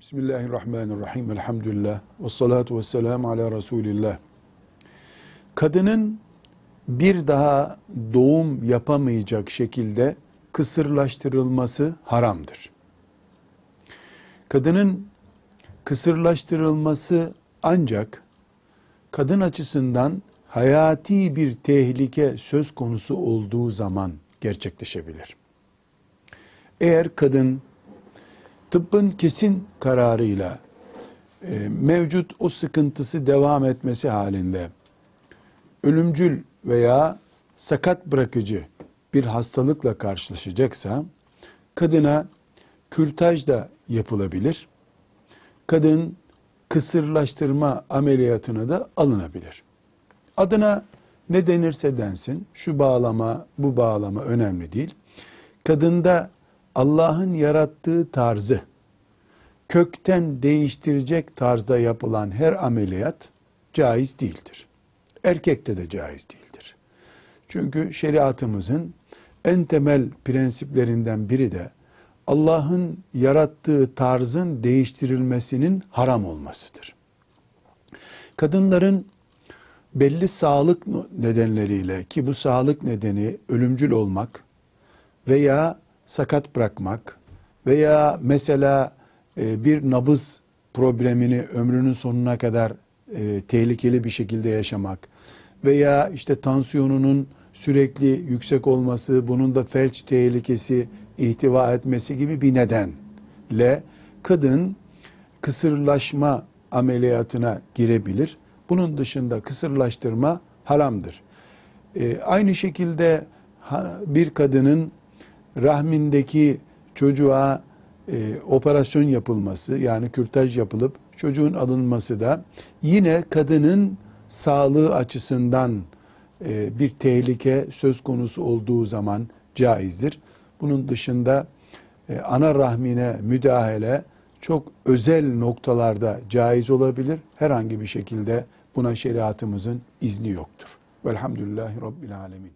Bismillahirrahmanirrahim. Elhamdülillah. Ve salatu ve selamu ala Resulillah. Kadının bir daha doğum yapamayacak şekilde kısırlaştırılması haramdır. Kadının kısırlaştırılması ancak kadın açısından hayati bir tehlike söz konusu olduğu zaman gerçekleşebilir. Eğer kadın tıbbın kesin kararıyla e, mevcut o sıkıntısı devam etmesi halinde ölümcül veya sakat bırakıcı bir hastalıkla karşılaşacaksa kadına kürtaj da yapılabilir. Kadın kısırlaştırma ameliyatına da alınabilir. Adına ne denirse densin, şu bağlama, bu bağlama önemli değil. Kadında Allah'ın yarattığı tarzı kökten değiştirecek tarzda yapılan her ameliyat caiz değildir. Erkekte de caiz değildir. Çünkü şeriatımızın en temel prensiplerinden biri de Allah'ın yarattığı tarzın değiştirilmesinin haram olmasıdır. Kadınların belli sağlık nedenleriyle ki bu sağlık nedeni ölümcül olmak veya sakat bırakmak veya mesela e, bir nabız problemini ömrünün sonuna kadar e, tehlikeli bir şekilde yaşamak veya işte tansiyonunun sürekli yüksek olması, bunun da felç tehlikesi ihtiva etmesi gibi bir nedenle kadın kısırlaşma ameliyatına girebilir. Bunun dışında kısırlaştırma haramdır. E, aynı şekilde bir kadının rahmindeki çocuğa e, operasyon yapılması yani kürtaj yapılıp çocuğun alınması da yine kadının sağlığı açısından e, bir tehlike söz konusu olduğu zaman caizdir. Bunun dışında e, ana rahmine müdahale çok özel noktalarda caiz olabilir. Herhangi bir şekilde buna şeriatımızın izni yoktur. Velhamdülillahi Rabbil Alemin.